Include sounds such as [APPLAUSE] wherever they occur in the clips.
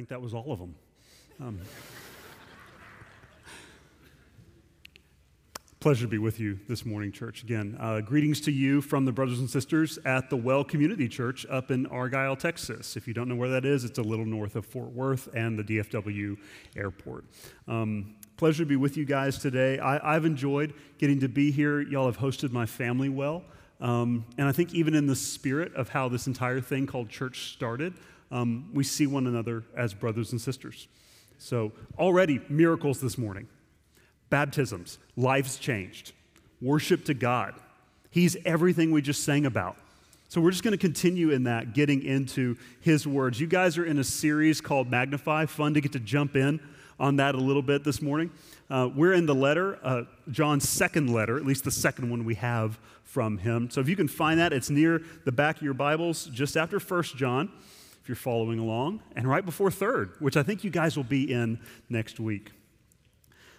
Think that was all of them. Um, pleasure to be with you this morning, church. Again, uh, greetings to you from the brothers and sisters at the Well Community Church up in Argyle, Texas. If you don't know where that is, it's a little north of Fort Worth and the DFW airport. Um, pleasure to be with you guys today. I, have enjoyed getting to be here. Y'all have hosted my family well. Um, and I think even in the spirit of how this entire thing called church started, um, we see one another as brothers and sisters. So, already miracles this morning, baptisms, lives changed, worship to God. He's everything we just sang about. So, we're just going to continue in that, getting into his words. You guys are in a series called Magnify. Fun to get to jump in on that a little bit this morning. Uh, we're in the letter, uh, John's second letter, at least the second one we have from him. So if you can find that, it's near the back of your Bibles, just after First John you're following along, and right before third, which I think you guys will be in next week.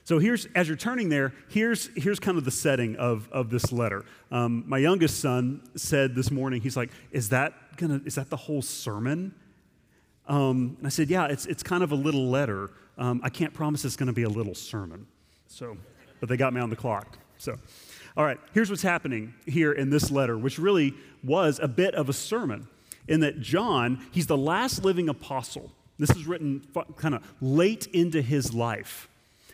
So here's, as you're turning there, here's, here's kind of the setting of, of this letter. Um, my youngest son said this morning, he's like, is that gonna, is that the whole sermon? Um, and I said, yeah, it's, it's kind of a little letter. Um, I can't promise it's gonna be a little sermon. So, but they got me on the clock. So, all right, here's what's happening here in this letter, which really was a bit of a sermon in that John, he's the last living apostle. This is written kind of late into his life.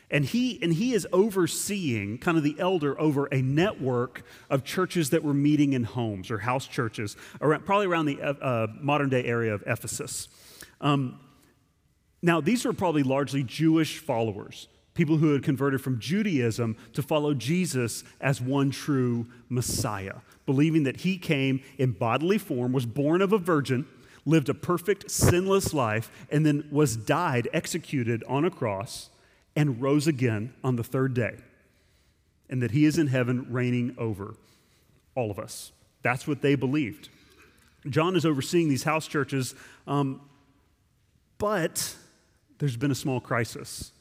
And he, and he is overseeing, kind of the elder over a network of churches that were meeting in homes or house churches, around, probably around the uh, uh modern day area of Ephesus. Um, now, these were probably largely Jewish followers, people who had converted from Judaism to follow Jesus as one true Messiah believing that he came in bodily form, was born of a virgin, lived a perfect, sinless life, and then was died, executed on a cross, and rose again on the third day. And that he is in heaven reigning over all of us. That's what they believed. John is overseeing these house churches, um, but there's been a small crisis.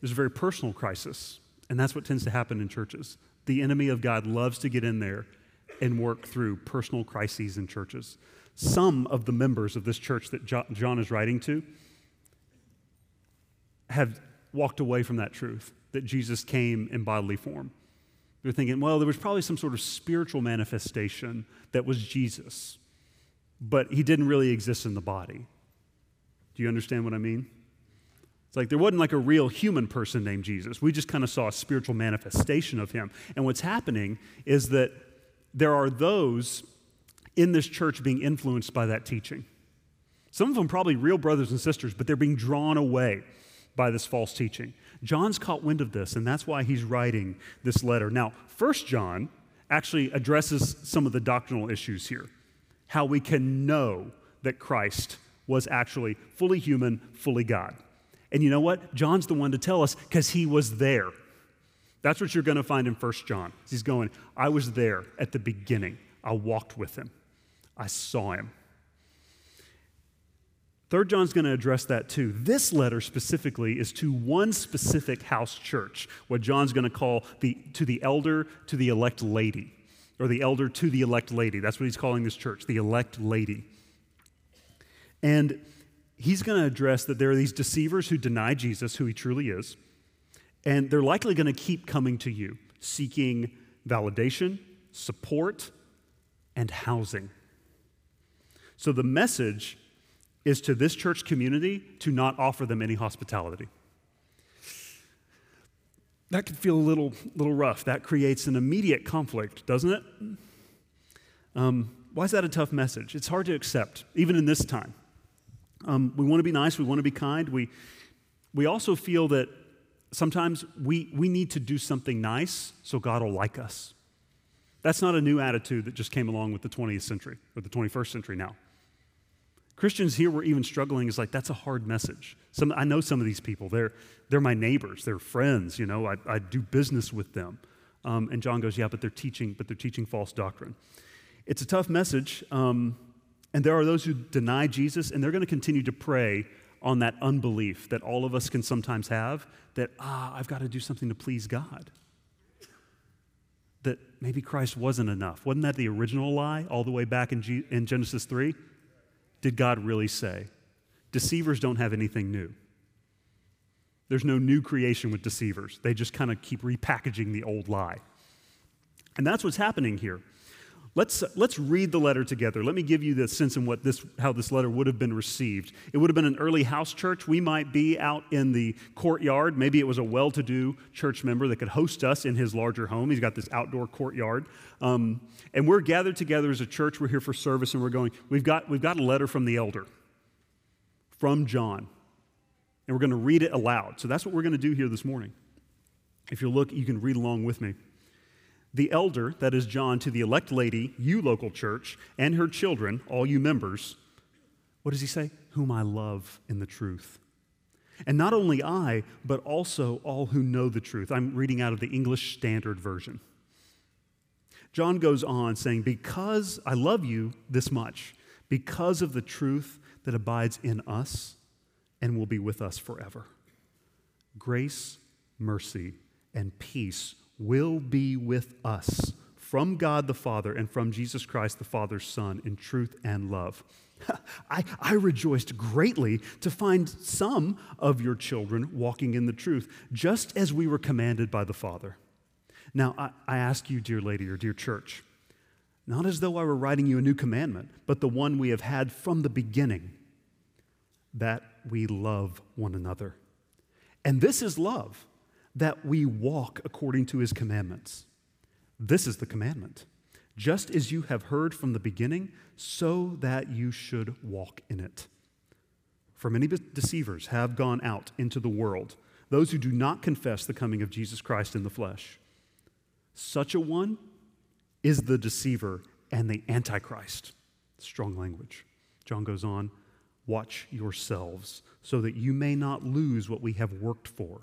There's a very personal crisis, and that's what tends to happen in churches. The enemy of God loves to get in there and work through personal crises in churches. Some of the members of this church that John is writing to have walked away from that truth that Jesus came in bodily form. They're thinking, well, there was probably some sort of spiritual manifestation that was Jesus, but he didn't really exist in the body. Do you understand what I mean? It's like there wasn't like a real human person named Jesus. We just kind of saw a spiritual manifestation of him. And what's happening is that there are those in this church being influenced by that teaching. Some of them probably real brothers and sisters, but they're being drawn away by this false teaching. John's caught wind of this, and that's why he's writing this letter. Now, First John actually addresses some of the doctrinal issues here. How we can know that Christ was actually fully human, fully God. And you know what? John's the one to tell us because he was there. That's what you're going to find in First John. He's going, I was there at the beginning. I walked with him. I saw him. Third John's going to address that too. This letter specifically is to one specific house church, what John's going to call the to the elder to the elect lady, or the elder to the elect lady. That's what he's calling this church, the elect lady. And he's going to address that there are these deceivers who deny Jesus, who he truly is. And they're likely going to keep coming to you, seeking validation, support, and housing. So the message is to this church community to not offer them any hospitality. That can feel a little, little rough. That creates an immediate conflict, doesn't it? Um, why is that a tough message? It's hard to accept, even in this time. Um, we want to be nice, we want to be kind. We, we also feel that sometimes we, we need to do something nice so God will like us. That's not a new attitude that just came along with the 20th century or the 21st century now. Christians here were even struggling is like, that's a hard message. Some, I know some of these people. They're, they're my neighbors. They're friends. You know, I, I do business with them. Um, and John goes, yeah, but they're teaching, but they're teaching false doctrine. It's a tough message. Um, and there are those who deny Jesus, and they're going to continue to prey on that unbelief that all of us can sometimes have that, ah, I've got to do something to please God. That maybe Christ wasn't enough. Wasn't that the original lie all the way back in, G- in Genesis 3? Did God really say? deceivers don't have anything new. There's no new creation with deceivers. They just kind of keep repackaging the old lie. And that's what's happening here. Let's, let's read the letter together. Let me give you the sense in what this, how this letter would have been received. It would have been an early house church. We might be out in the courtyard. Maybe it was a well to do church member that could host us in his larger home. He's got this outdoor courtyard. Um, and we're gathered together as a church. We're here for service and we're going, we've got, we've got a letter from the elder, from John. And we're going to read it aloud. So that's what we're going to do here this morning. If you look, you can read along with me. The elder, that is John, to the elect lady, you local church, and her children, all you members, what does he say? Whom I love in the truth. And not only I, but also all who know the truth. I'm reading out of the English Standard Version. John goes on saying, Because I love you this much, because of the truth that abides in us and will be with us forever. Grace, mercy, and peace will be with us from God the Father and from Jesus Christ the Father's Son in truth and love. [LAUGHS] I, I rejoiced greatly to find some of your children walking in the truth, just as we were commanded by the Father. Now, I, I ask you, dear lady or dear church, not as though I were writing you a new commandment, but the one we have had from the beginning that we love one another. And this is love that we walk according to his commandments. This is the commandment. Just as you have heard from the beginning, so that you should walk in it. For many deceivers have gone out into the world, those who do not confess the coming of Jesus Christ in the flesh. Such a one is the deceiver and the antichrist. Strong language. John goes on, watch yourselves so that you may not lose what we have worked for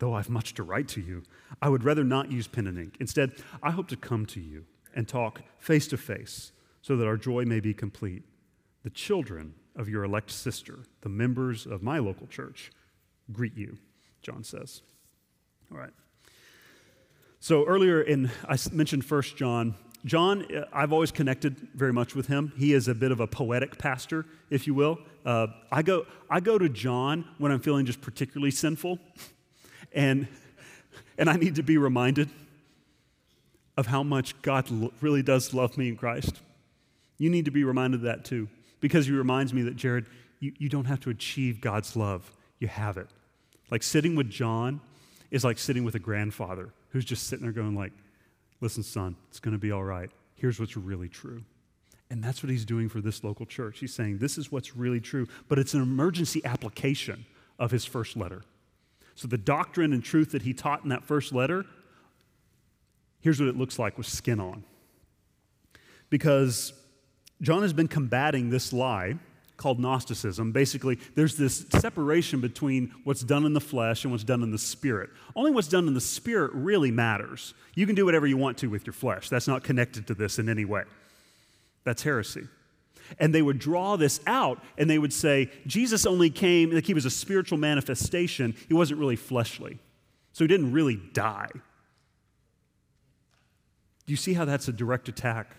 Though I've much to write to you, I would rather not use pen and ink. Instead, I hope to come to you and talk face to face so that our joy may be complete. The children of your elect sister, the members of my local church, greet you, John says. All right. So earlier in, I mentioned First John. John, uh, I've always connected very much with him. He is a bit of a poetic pastor, if you will. Uh, I, go, I go to John when I'm feeling just particularly sinful. [LAUGHS] And, and I need to be reminded of how much God really does love me in Christ. You need to be reminded of that too, because he reminds me that, Jared, you, you don't have to achieve God's love, you have it. Like sitting with John is like sitting with a grandfather who's just sitting there going like, listen, son, it's going to be all right. Here's what's really true. And that's what he's doing for this local church. He's saying, this is what's really true, but it's an emergency application of his first letter. So, the doctrine and truth that he taught in that first letter, here's what it looks like with skin on. Because John has been combating this lie called Gnosticism. Basically, there's this separation between what's done in the flesh and what's done in the spirit. Only what's done in the spirit really matters. You can do whatever you want to with your flesh, that's not connected to this in any way. That's heresy. And they would draw this out and they would say, Jesus only came, like he was a spiritual manifestation. He wasn't really fleshly. So he didn't really die. Do you see how that's a direct attack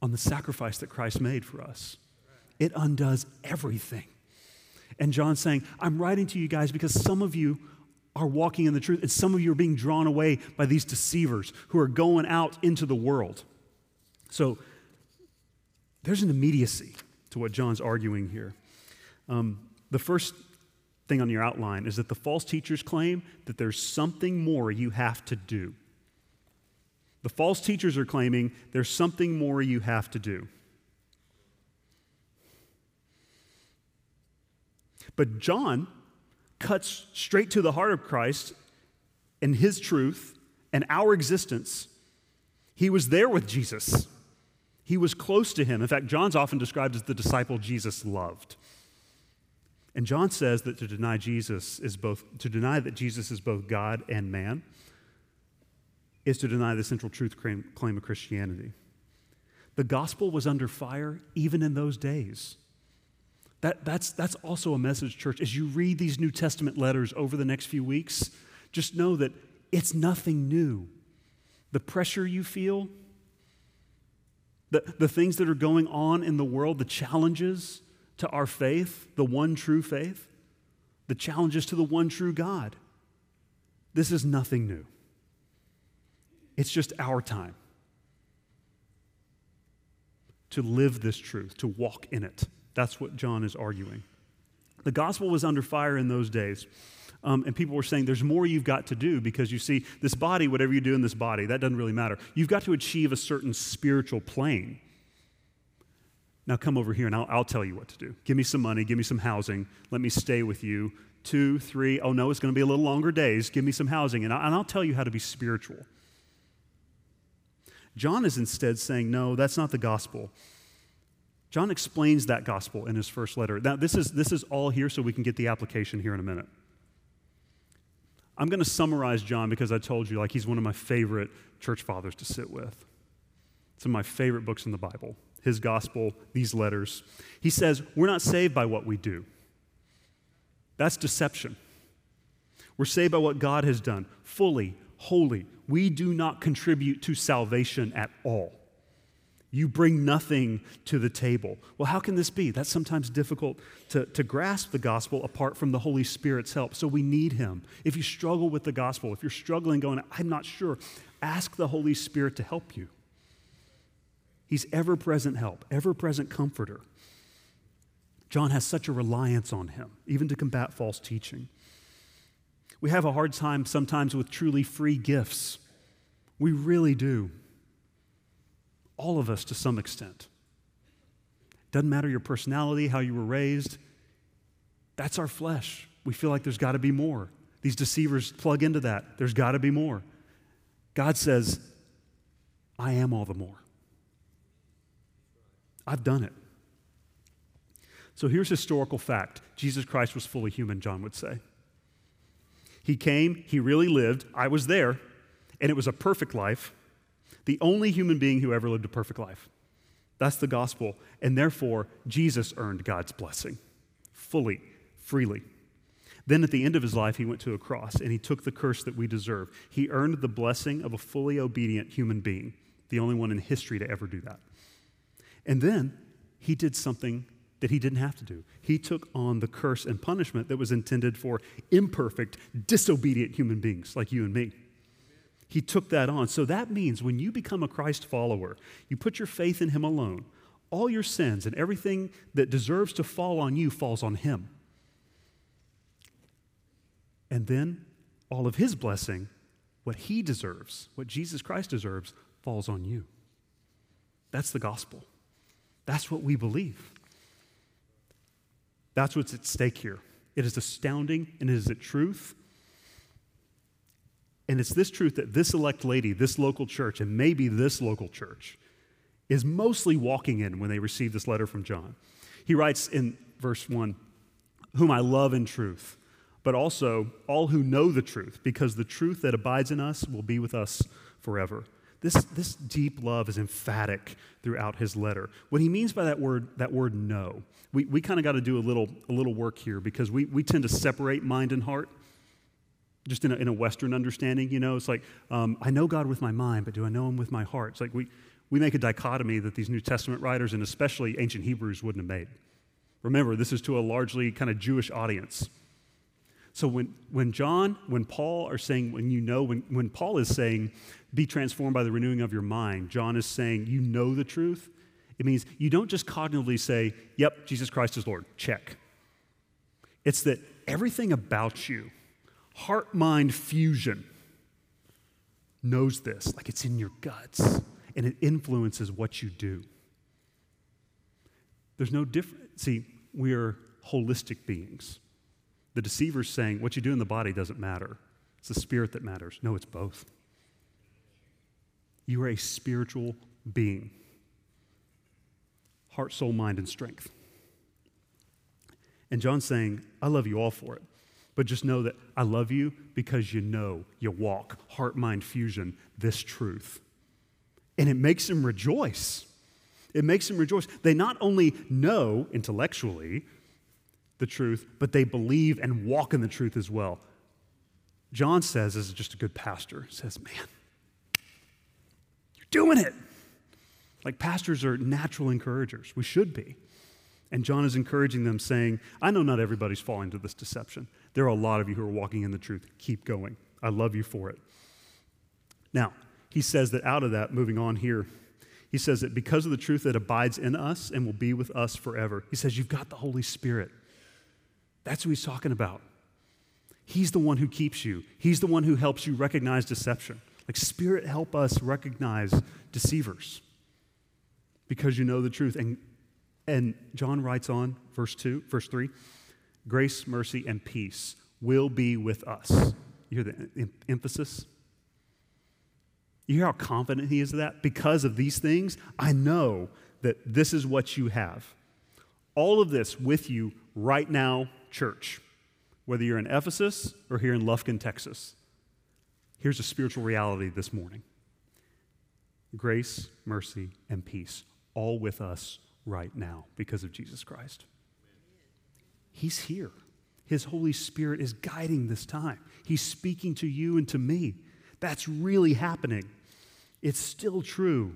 on the sacrifice that Christ made for us? It undoes everything. And John's saying, I'm writing to you guys because some of you are walking in the truth, and some of you are being drawn away by these deceivers who are going out into the world. So there's an immediacy to what John's arguing here. Um, the first thing on your outline is that the false teachers claim that there's something more you have to do. The false teachers are claiming there's something more you have to do. But John cuts straight to the heart of Christ and his truth and our existence. He was there with Jesus. He was close to him. In fact, John's often described as the disciple Jesus loved. And John says that to deny Jesus is both, to deny that Jesus is both God and man is to deny the central truth claim, of Christianity. The gospel was under fire even in those days. That, that's, that's also a message, church. As you read these New Testament letters over the next few weeks, just know that it's nothing new. The pressure you feel, the, the things that are going on in the world, the challenges to our faith, the one true faith, the challenges to the one true God. This is nothing new. It's just our time to live this truth, to walk in it. That's what John is arguing. The gospel was under fire in those days. Um, and people were saying, there's more you've got to do because you see, this body, whatever you do in this body, that doesn't really matter. You've got to achieve a certain spiritual plane. Now come over here and I'll, I'll tell you what to do. Give me some money, give me some housing, let me stay with you. Two, three, oh no, it's going to be a little longer days. Give me some housing, and, I, and I'll tell you how to be spiritual. John is instead saying, no, that's not the gospel. John explains that gospel in his first letter. Now, this is, this is all here so we can get the application here in a minute. I'm going to summarize John because I told you, like, he's one of my favorite church fathers to sit with. Some of my favorite books in the Bible his gospel, these letters. He says, We're not saved by what we do. That's deception. We're saved by what God has done, fully, wholly. We do not contribute to salvation at all. You bring nothing to the table. Well, how can this be? That's sometimes difficult to, to grasp the gospel apart from the Holy Spirit's help. So we need Him. If you struggle with the gospel, if you're struggling, going, I'm not sure, ask the Holy Spirit to help you. He's ever present help, ever present comforter. John has such a reliance on him, even to combat false teaching. We have a hard time sometimes with truly free gifts. We really do. All of us to some extent. Doesn't matter your personality, how you were raised. That's our flesh. We feel like there's got to be more. These deceivers plug into that. There's got to be more. God says, I am all the more. I've done it. So here's historical fact Jesus Christ was fully human, John would say. He came, he really lived. I was there, and it was a perfect life. The only human being who ever lived a perfect life. That's the gospel. And therefore, Jesus earned God's blessing fully, freely. Then at the end of his life, he went to a cross and he took the curse that we deserve. He earned the blessing of a fully obedient human being, the only one in history to ever do that. And then he did something that he didn't have to do. He took on the curse and punishment that was intended for imperfect, disobedient human beings like you and me. He took that on. So that means when you become a Christ follower, you put your faith in him alone. All your sins and everything that deserves to fall on you falls on him. And then all of his blessing, what he deserves, what Jesus Christ deserves, falls on you. That's the gospel. That's what we believe. That's what's at stake here. It is astounding and it is a truth. And it's this truth that this elect lady, this local church, and maybe this local church is mostly walking in when they receive this letter from John. He writes in verse 1 Whom I love in truth, but also all who know the truth, because the truth that abides in us will be with us forever. This, this deep love is emphatic throughout his letter. What he means by that word, that word know, we, we kind of got to do a little, a little work here because we, we tend to separate mind and heart just in a, in a Western understanding, you know, it's like, um, I know God with my mind, but do I know him with my heart? It's like we, we make a dichotomy that these New Testament writers and especially ancient Hebrews wouldn't have made. Remember, this is to a largely kind of Jewish audience. So when, when John, when Paul are saying, when you know, when, when Paul is saying, be transformed by the renewing of your mind, John is saying, you know the truth. It means you don't just cognitively say, yep, Jesus Christ is Lord, check. It's that everything about you, heart mind fusion, knows this, like it's in your guts, and it influences what you do. There's no difference. See, we are holistic beings. The deceiver's saying, what you do in the body doesn't matter. It's the spirit that matters. No, it's both. You are a spiritual being heart, soul, mind, and strength. And John's saying, I love you all for it. But just know that I love you because you know, you walk, heart mind fusion, this truth. And it makes them rejoice. It makes them rejoice. They not only know intellectually the truth, but they believe and walk in the truth as well. John says, as just a good pastor, says, Man, you're doing it. Like pastors are natural encouragers. We should be. And John is encouraging them, saying, I know not everybody's falling to this deception. There are a lot of you who are walking in the truth. Keep going. I love you for it. Now, he says that out of that, moving on here, he says that because of the truth that abides in us and will be with us forever, he says, You've got the Holy Spirit. That's who he's talking about. He's the one who keeps you, he's the one who helps you recognize deception. Like, Spirit, help us recognize deceivers because you know the truth. And and John writes on, verse 2, verse 3 grace, mercy, and peace will be with us. You hear the em- emphasis? You hear how confident he is of that? Because of these things, I know that this is what you have. All of this with you right now, church, whether you're in Ephesus or here in Lufkin, Texas. Here's a spiritual reality this morning grace, mercy, and peace, all with us right now because of Jesus Christ. He's here. His Holy Spirit is guiding this time. He's speaking to you and to me. That's really happening. It's still true.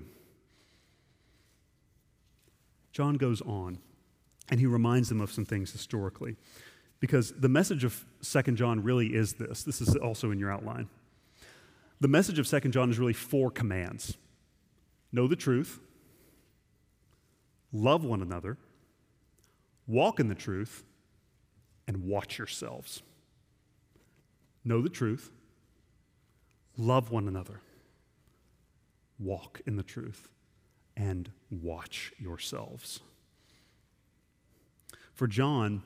John goes on and he reminds them of some things historically because the message of 2 John really is this. This is also in your outline. The message of 2 John is really four commands know the truth, love one another, walk in the truth, and watch yourselves. Know the truth, love one another, walk in the truth, and watch yourselves. For John,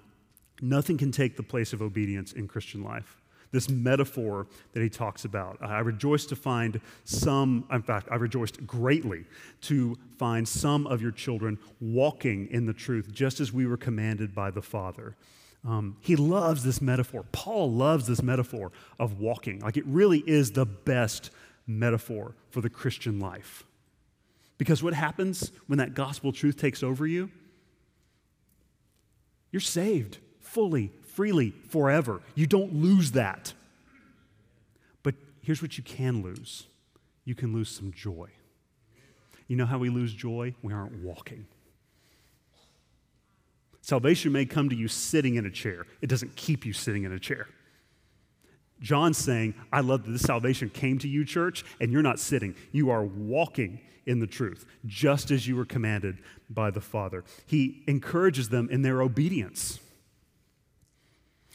nothing can take the place of obedience in Christian life this metaphor that he talks about. I rejoice to find some, in fact, I rejoiced greatly to find some of your children walking in the truth, just as we were commanded by the Father. Um, he loves this metaphor. Paul loves this metaphor of walking. Like it really is the best metaphor for the Christian life. Because what happens when that gospel truth takes over you? You're saved fully, freely forever. You don't lose that. But here's what you can lose you can lose some joy. You know how we lose joy? We aren't walking. Salvation may come to you sitting in a chair, it doesn't keep you sitting in a chair. John's saying, I love that this salvation came to you, church, and you're not sitting. You are walking in the truth, just as you were commanded by the Father. He encourages them in their obedience.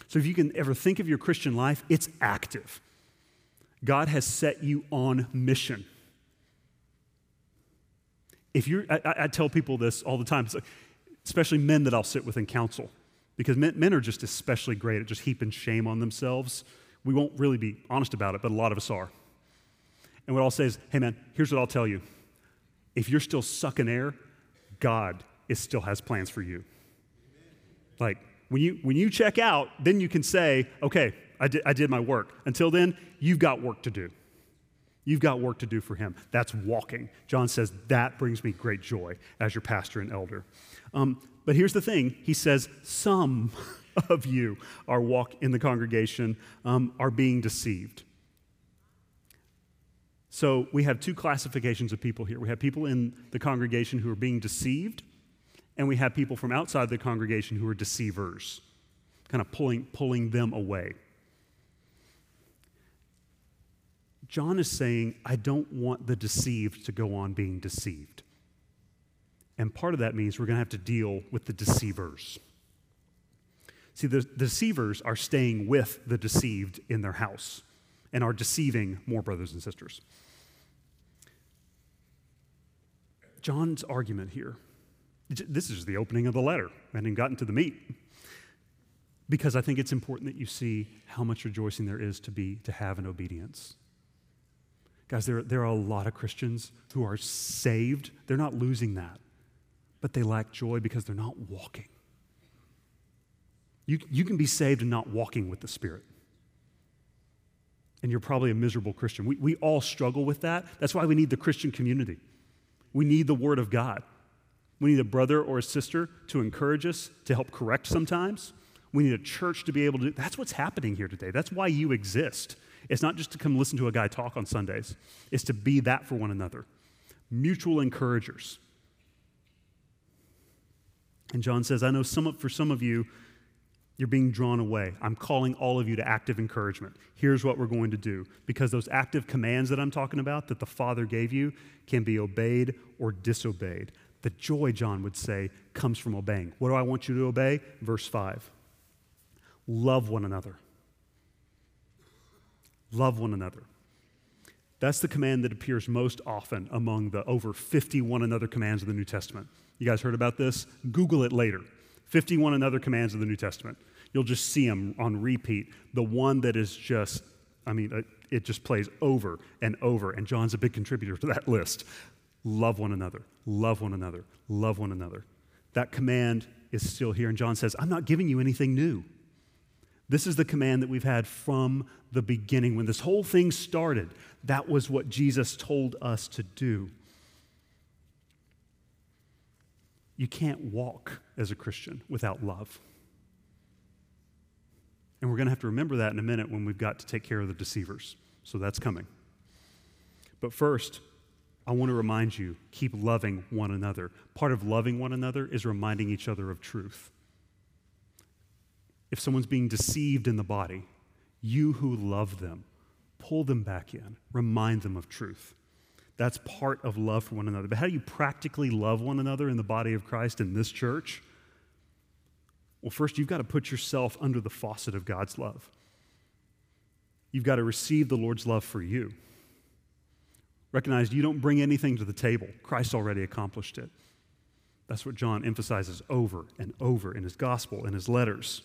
So if you can ever think of your Christian life, it's active. God has set you on mission. If you're, I, I tell people this all the time, especially men that I'll sit with in counsel, because men, men are just especially great at just heaping shame on themselves. We won't really be honest about it, but a lot of us are. And what I'll say is, hey man, here's what I'll tell you. If you're still sucking air, God is, still has plans for you. Like, when you, when you check out, then you can say, okay, I did, I did my work. Until then, you've got work to do. You've got work to do for him. That's walking. John says, that brings me great joy as your pastor and elder. Um, but here's the thing he says, some [LAUGHS] of you are walk in the congregation um, are being deceived. So we have two classifications of people here. We have people in the congregation who are being deceived, and we have people from outside the congregation who are deceivers, kind of pulling, pulling them away. John is saying, I don't want the deceived to go on being deceived. And part of that means we're going to have to deal with the deceivers. See, the deceivers are staying with the deceived in their house and are deceiving more brothers and sisters. John's argument here this is the opening of the letter. I hadn't gotten to the meat. Because I think it's important that you see how much rejoicing there is to be to have an obedience. Guys, there, there are a lot of Christians who are saved. They're not losing that, but they lack joy because they're not walking. You, you can be saved and not walking with the Spirit. And you're probably a miserable Christian. We, we all struggle with that. That's why we need the Christian community. We need the Word of God. We need a brother or a sister to encourage us, to help correct sometimes. We need a church to be able to do that's what's happening here today. That's why you exist. It's not just to come listen to a guy talk on Sundays, it's to be that for one another. Mutual encouragers. And John says, I know some, for some of you, you're being drawn away. I'm calling all of you to active encouragement. Here's what we're going to do. Because those active commands that I'm talking about that the Father gave you can be obeyed or disobeyed. The joy, John would say, comes from obeying. What do I want you to obey? Verse 5 Love one another. Love one another. That's the command that appears most often among the over 50 one another commands of the New Testament. You guys heard about this? Google it later. 51 another commands of the New Testament. You'll just see them on repeat. The one that is just, I mean, it just plays over and over. And John's a big contributor to that list. Love one another, love one another, love one another. That command is still here. And John says, I'm not giving you anything new. This is the command that we've had from the beginning. When this whole thing started, that was what Jesus told us to do. You can't walk as a Christian without love. And we're going to have to remember that in a minute when we've got to take care of the deceivers. So that's coming. But first, I want to remind you keep loving one another. Part of loving one another is reminding each other of truth. If someone's being deceived in the body, you who love them, pull them back in, remind them of truth. That's part of love for one another. But how do you practically love one another in the body of Christ in this church? Well, first, you've got to put yourself under the faucet of God's love. You've got to receive the Lord's love for you. Recognize you don't bring anything to the table, Christ already accomplished it. That's what John emphasizes over and over in his gospel, in his letters.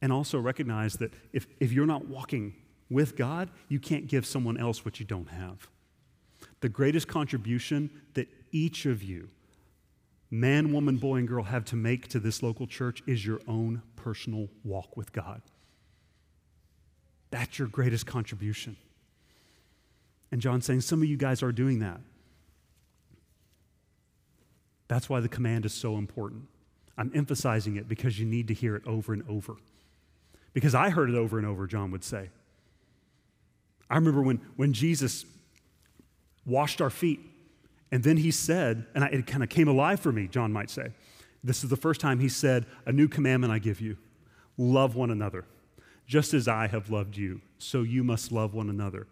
And also recognize that if, if you're not walking with God, you can't give someone else what you don't have. The greatest contribution that each of you, man, woman, boy, and girl, have to make to this local church is your own personal walk with God. That's your greatest contribution. And John's saying some of you guys are doing that. That's why the command is so important. I'm emphasizing it because you need to hear it over and over. Because I heard it over and over, John would say. I remember when, when Jesus washed our feet, and then he said, and I, it kind of came alive for me, John might say. This is the first time he said, A new commandment I give you love one another. Just as I have loved you, so you must love one another.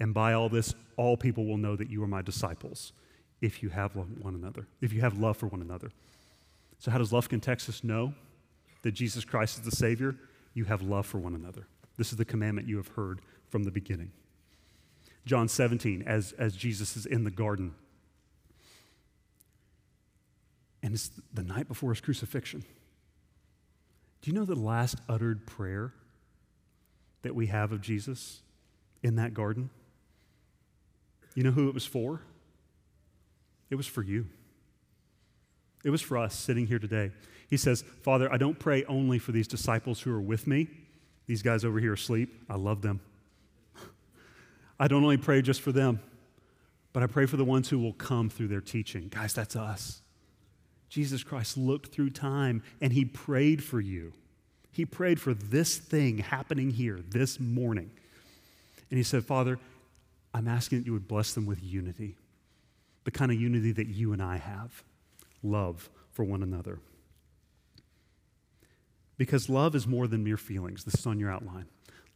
And by all this, all people will know that you are my disciples if you have one another, if you have love for one another. So, how does Lufkin, Texas know that Jesus Christ is the Savior? You have love for one another. This is the commandment you have heard from the beginning. John 17, as, as Jesus is in the garden, and it's the night before his crucifixion. Do you know the last uttered prayer that we have of Jesus in that garden? You know who it was for? It was for you. It was for us sitting here today. He says, Father, I don't pray only for these disciples who are with me. These guys over here asleep. I love them. I don't only pray just for them, but I pray for the ones who will come through their teaching. Guys, that's us. Jesus Christ looked through time and he prayed for you. He prayed for this thing happening here this morning. And he said, Father, I'm asking that you would bless them with unity, the kind of unity that you and I have love for one another. Because love is more than mere feelings. This is on your outline.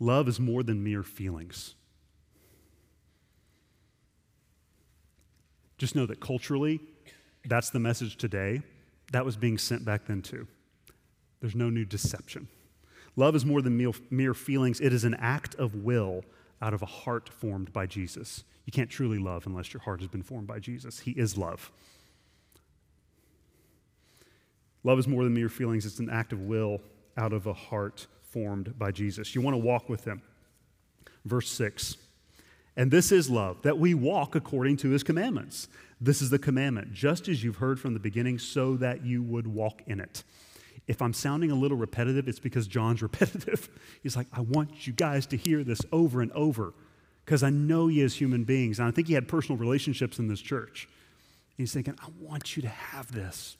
Love is more than mere feelings. Just know that culturally, that's the message today. That was being sent back then, too. There's no new deception. Love is more than mere feelings, it is an act of will out of a heart formed by Jesus. You can't truly love unless your heart has been formed by Jesus. He is love. Love is more than mere feelings, it's an act of will out of a heart formed by Jesus. You want to walk with him. Verse 6. And this is love, that we walk according to his commandments. This is the commandment, just as you've heard from the beginning, so that you would walk in it. If I'm sounding a little repetitive, it's because John's [LAUGHS] repetitive. He's like, I want you guys to hear this over and over because I know you as human beings. And I think he had personal relationships in this church. And He's thinking, I want you to have this.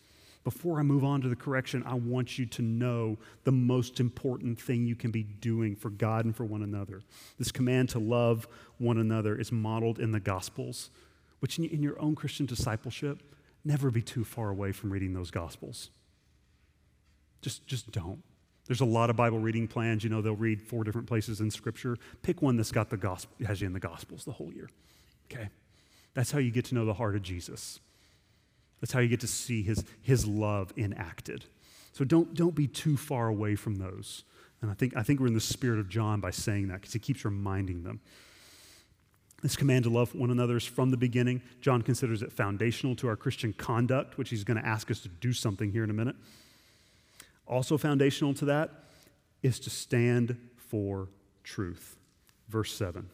Before I move on to the correction, I want you to know the most important thing you can be doing for God and for one another. This command to love one another is modeled in the Gospels, which in your own Christian discipleship, never be too far away from reading those Gospels. Just, just don't. There's a lot of Bible reading plans. You know, they'll read four different places in Scripture. Pick one that's got the gospel, has you in the Gospels the whole year. Okay? That's how you get to know the heart of Jesus. That's how you get to see his, his love enacted. So don't, don't be too far away from those. And I think, I think we're in the spirit of John by saying that because he keeps reminding them. This command to love one another is from the beginning. John considers it foundational to our Christian conduct, which he's going to ask us to do something here in a minute. Also, foundational to that is to stand for truth. Verse 7.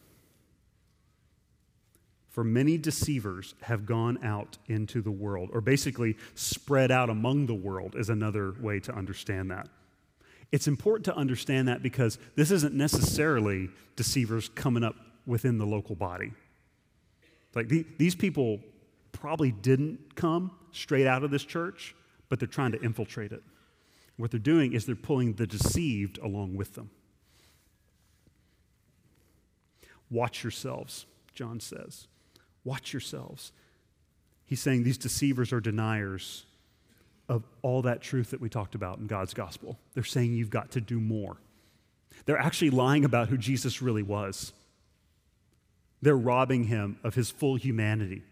For many deceivers have gone out into the world, or basically spread out among the world, is another way to understand that. It's important to understand that because this isn't necessarily deceivers coming up within the local body. Like the, these people probably didn't come straight out of this church, but they're trying to infiltrate it. What they're doing is they're pulling the deceived along with them. Watch yourselves, John says. Watch yourselves. He's saying these deceivers are deniers of all that truth that we talked about in God's gospel. They're saying you've got to do more. They're actually lying about who Jesus really was. They're robbing him of his full humanity.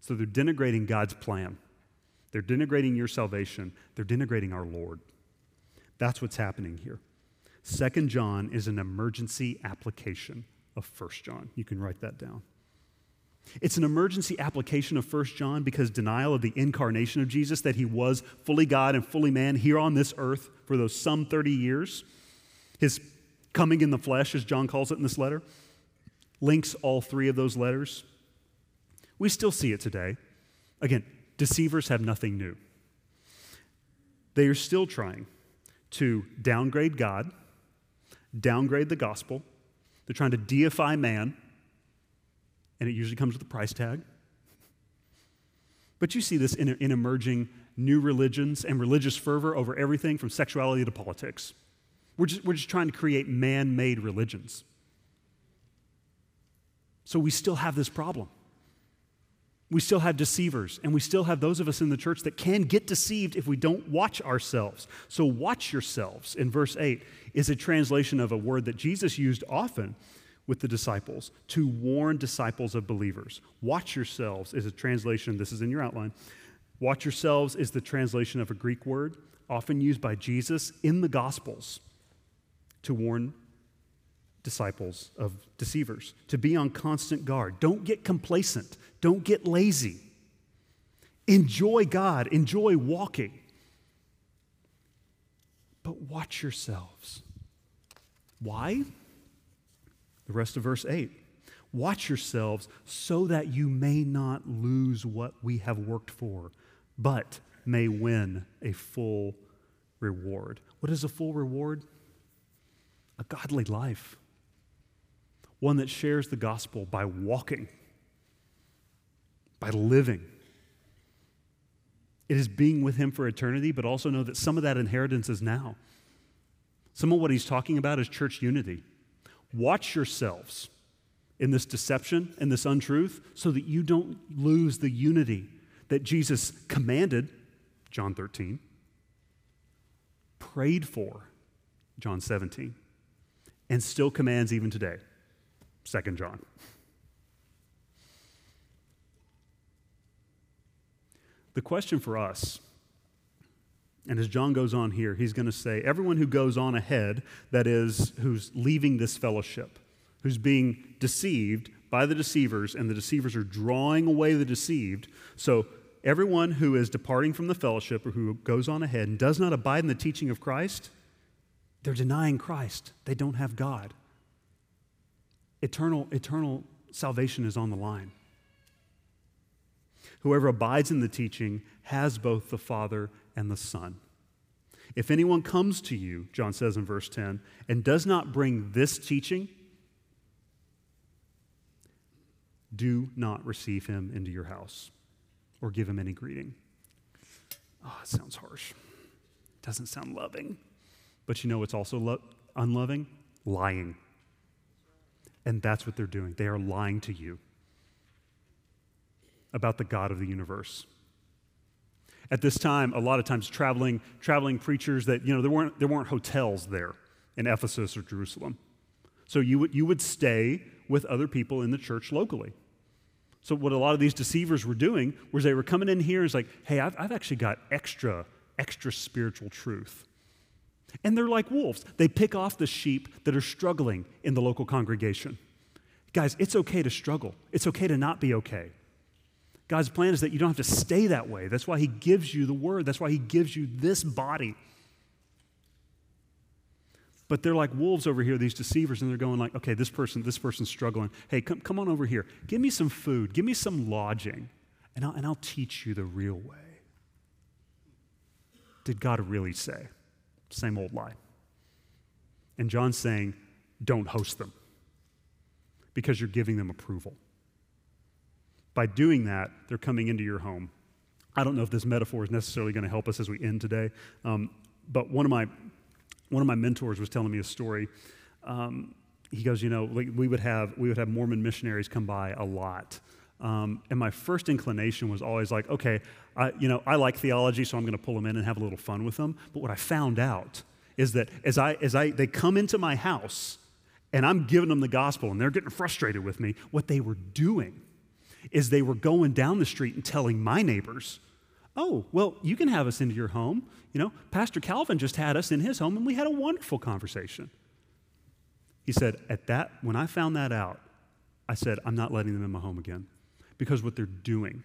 So they're denigrating God's plan. They're denigrating your salvation. They're denigrating our Lord. That's what's happening here. Second John is an emergency application of First John. You can write that down. It's an emergency application of First John because denial of the incarnation of Jesus, that he was fully God and fully man here on this earth for those some 30 years, his coming in the flesh, as John calls it in this letter, links all three of those letters. We still see it today. Again, deceivers have nothing new. They are still trying to downgrade God, downgrade the gospel. They're trying to deify man, and it usually comes with a price tag. But you see this in, in emerging new religions and religious fervor over everything from sexuality to politics. We're just, we're just trying to create man made religions. So we still have this problem we still have deceivers, and we still have those of us in the church that can get deceived if we don't watch ourselves. So, watch yourselves in verse 8 is a translation of a word that Jesus used often with the disciples to warn disciples of believers. Watch yourselves is a translation, this is in your outline. Watch yourselves is the translation of a Greek word often used by Jesus in the Gospels to warn disciples of deceivers, to be on constant guard. Don't get complacent, don't get lazy. Enjoy God, enjoy walking. But watch yourselves. Why? The rest of verse 8. Watch yourselves so that you may not lose what we have worked for, but may win a full reward. What is a full reward? A godly life one that shares the gospel by walking, by living. It is being with Him for eternity, but also know that some of that inheritance is now. Some of what He's talking about is church unity. Watch yourselves in this deception and this untruth so that you don't lose the unity that Jesus commanded, John 13, prayed for, John 17, and still commands even today. Second John. The question for us, and as John goes on here, he's going to say, everyone who goes on ahead, that is, who's leaving this fellowship, who's being deceived by the deceivers, and the deceivers are drawing away the deceived. So, everyone who is departing from the fellowship or who goes on ahead and does not abide in the teaching of Christ, they're denying Christ. They don't have God eternal, eternal salvation is on the line. Whoever abides in the teaching has both the Father and the Son. If anyone comes to you, John says in verse 10, and does not bring this teaching, do not receive him into your house or give him any greeting. Oh, it sounds harsh. It doesn't sound loving. But you know what's also lo- unloving? Lying. And that's what they're doing. They are lying to you about the God of the universe. At this time, a lot of times traveling, traveling preachers that, you know, there weren't, there weren't hotels there in Ephesus or Jerusalem. So you would, you would stay with other people in the church locally. So what a lot of these deceivers were doing was they were coming in here and it's like, hey, I've, I've actually got extra, extra spiritual truth. And they're like wolves. They pick off the sheep that are struggling in the local congregation. Guys, it's okay to struggle. It's okay to not be okay. God's plan is that you don't have to stay that way. That's why He gives you the word. That's why He gives you this body. But they're like wolves over here, these deceivers, and they're going like, okay, this person, this person's struggling. Hey, come, come on over here. Give me some food. Give me some lodging, and I'll, and I'll teach you the real way. Did God really say? Same old lie. And John's saying, don't host them because you're giving them approval. By doing that, they're coming into your home. I don't know if this metaphor is necessarily going to help us as we end today, um, but one of my one of my mentors was telling me a story. Um, he goes, you know, we would have we would have Mormon missionaries come by a lot. Um, and my first inclination was always like, okay, I, you know, I like theology, so I'm going to pull them in and have a little fun with them. But what I found out is that as I, as I, they come into my house and I'm giving them the gospel and they're getting frustrated with me, what they were doing is they were going down the street and telling my neighbors, oh, well, you can have us into your home. You know, Pastor Calvin just had us in his home and we had a wonderful conversation. He said, at that, when I found that out, I said, I'm not letting them in my home again. Because what they're doing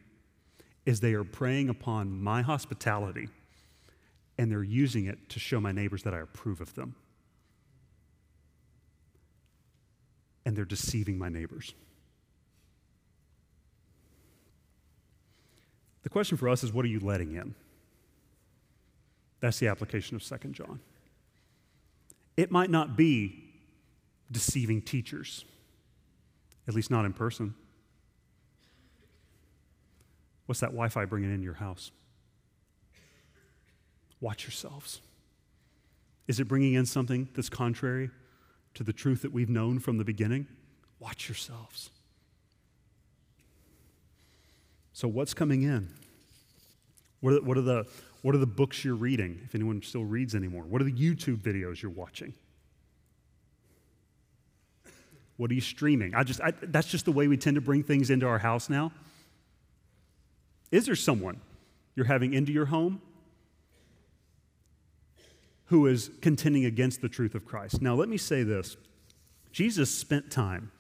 is they are preying upon my hospitality and they're using it to show my neighbors that I approve of them. And they're deceiving my neighbors. The question for us is what are you letting in? That's the application of 2 John. It might not be deceiving teachers, at least not in person. What's that Wi Fi bringing in your house? Watch yourselves. Is it bringing in something that's contrary to the truth that we've known from the beginning? Watch yourselves. So, what's coming in? What are, what are, the, what are the books you're reading, if anyone still reads anymore? What are the YouTube videos you're watching? What are you streaming? I just, I, that's just the way we tend to bring things into our house now. Is there someone you're having into your home who is contending against the truth of Christ? Now, let me say this Jesus spent time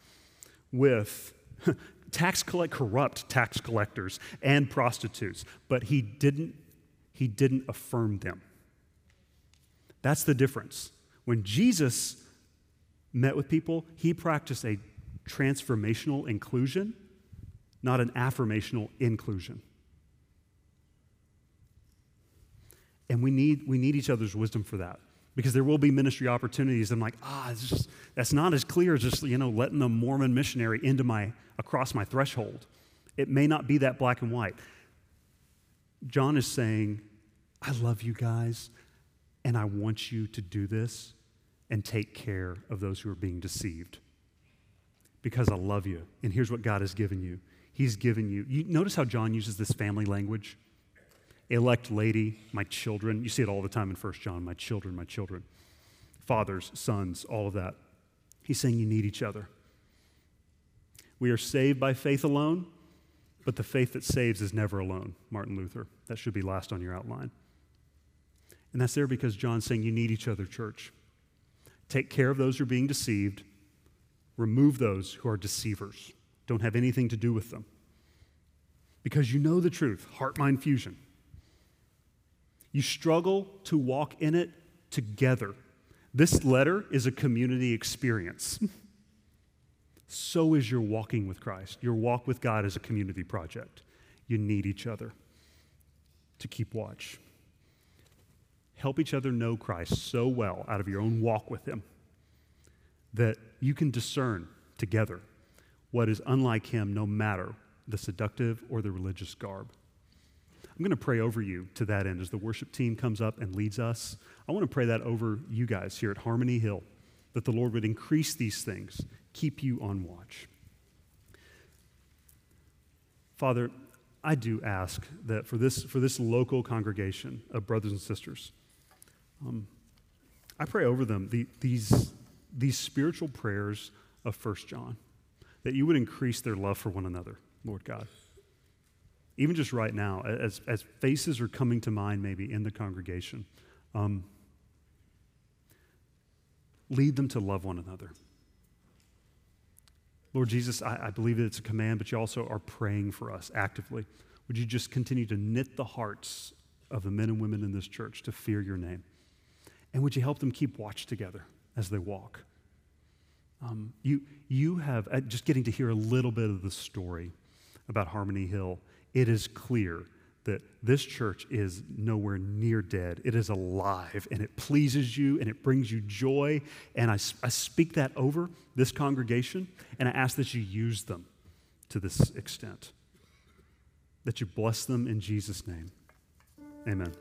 with [LAUGHS] tax collect corrupt tax collectors and prostitutes, but he didn't he didn't affirm them. That's the difference. When Jesus met with people, he practiced a transformational inclusion, not an affirmational inclusion. And we need, we need each other's wisdom for that because there will be ministry opportunities. I'm like, ah, just, that's not as clear as just, you know, letting a Mormon missionary into my, across my threshold. It may not be that black and white. John is saying, I love you guys, and I want you to do this and take care of those who are being deceived because I love you. And here's what God has given you He's given you. you notice how John uses this family language? Elect lady, my children. You see it all the time in 1 John my children, my children. Fathers, sons, all of that. He's saying you need each other. We are saved by faith alone, but the faith that saves is never alone, Martin Luther. That should be last on your outline. And that's there because John's saying you need each other, church. Take care of those who are being deceived, remove those who are deceivers. Don't have anything to do with them. Because you know the truth, heart mind fusion. You struggle to walk in it together. This letter is a community experience. [LAUGHS] so is your walking with Christ. Your walk with God is a community project. you need each other to keep watch. Help each other know Christ so well out of your own walk with Him that you can discern together what is unlike Him no matter the seductive or the religious garb. I'm going to pray over you to that end as the worship team comes up and leads us. I want to pray that over you guys here at Harmony Hill, that the Lord would increase these things, keep you on watch. Father, I do ask that for this, for this local congregation of brothers and sisters, um, I pray over them the, these, these spiritual prayers of First John, that you would increase their love for one another, Lord God even just right now, as, as faces are coming to mind maybe in the congregation, um, lead them to love one another. Lord Jesus, I, I believe that it's a command, but you also are praying for us actively. Would you just continue to knit the hearts of the men and women in this church to fear your name? And would you help them keep watch together as they walk? Um, you, you have, uh, just getting to hear a little bit of the story about Harmony Hill it is clear that this church is nowhere near dead. It is alive and it pleases you and it brings you joy. And I, I speak that over this congregation and I ask that you use them to this extent, that you bless them in Jesus' name. Amen.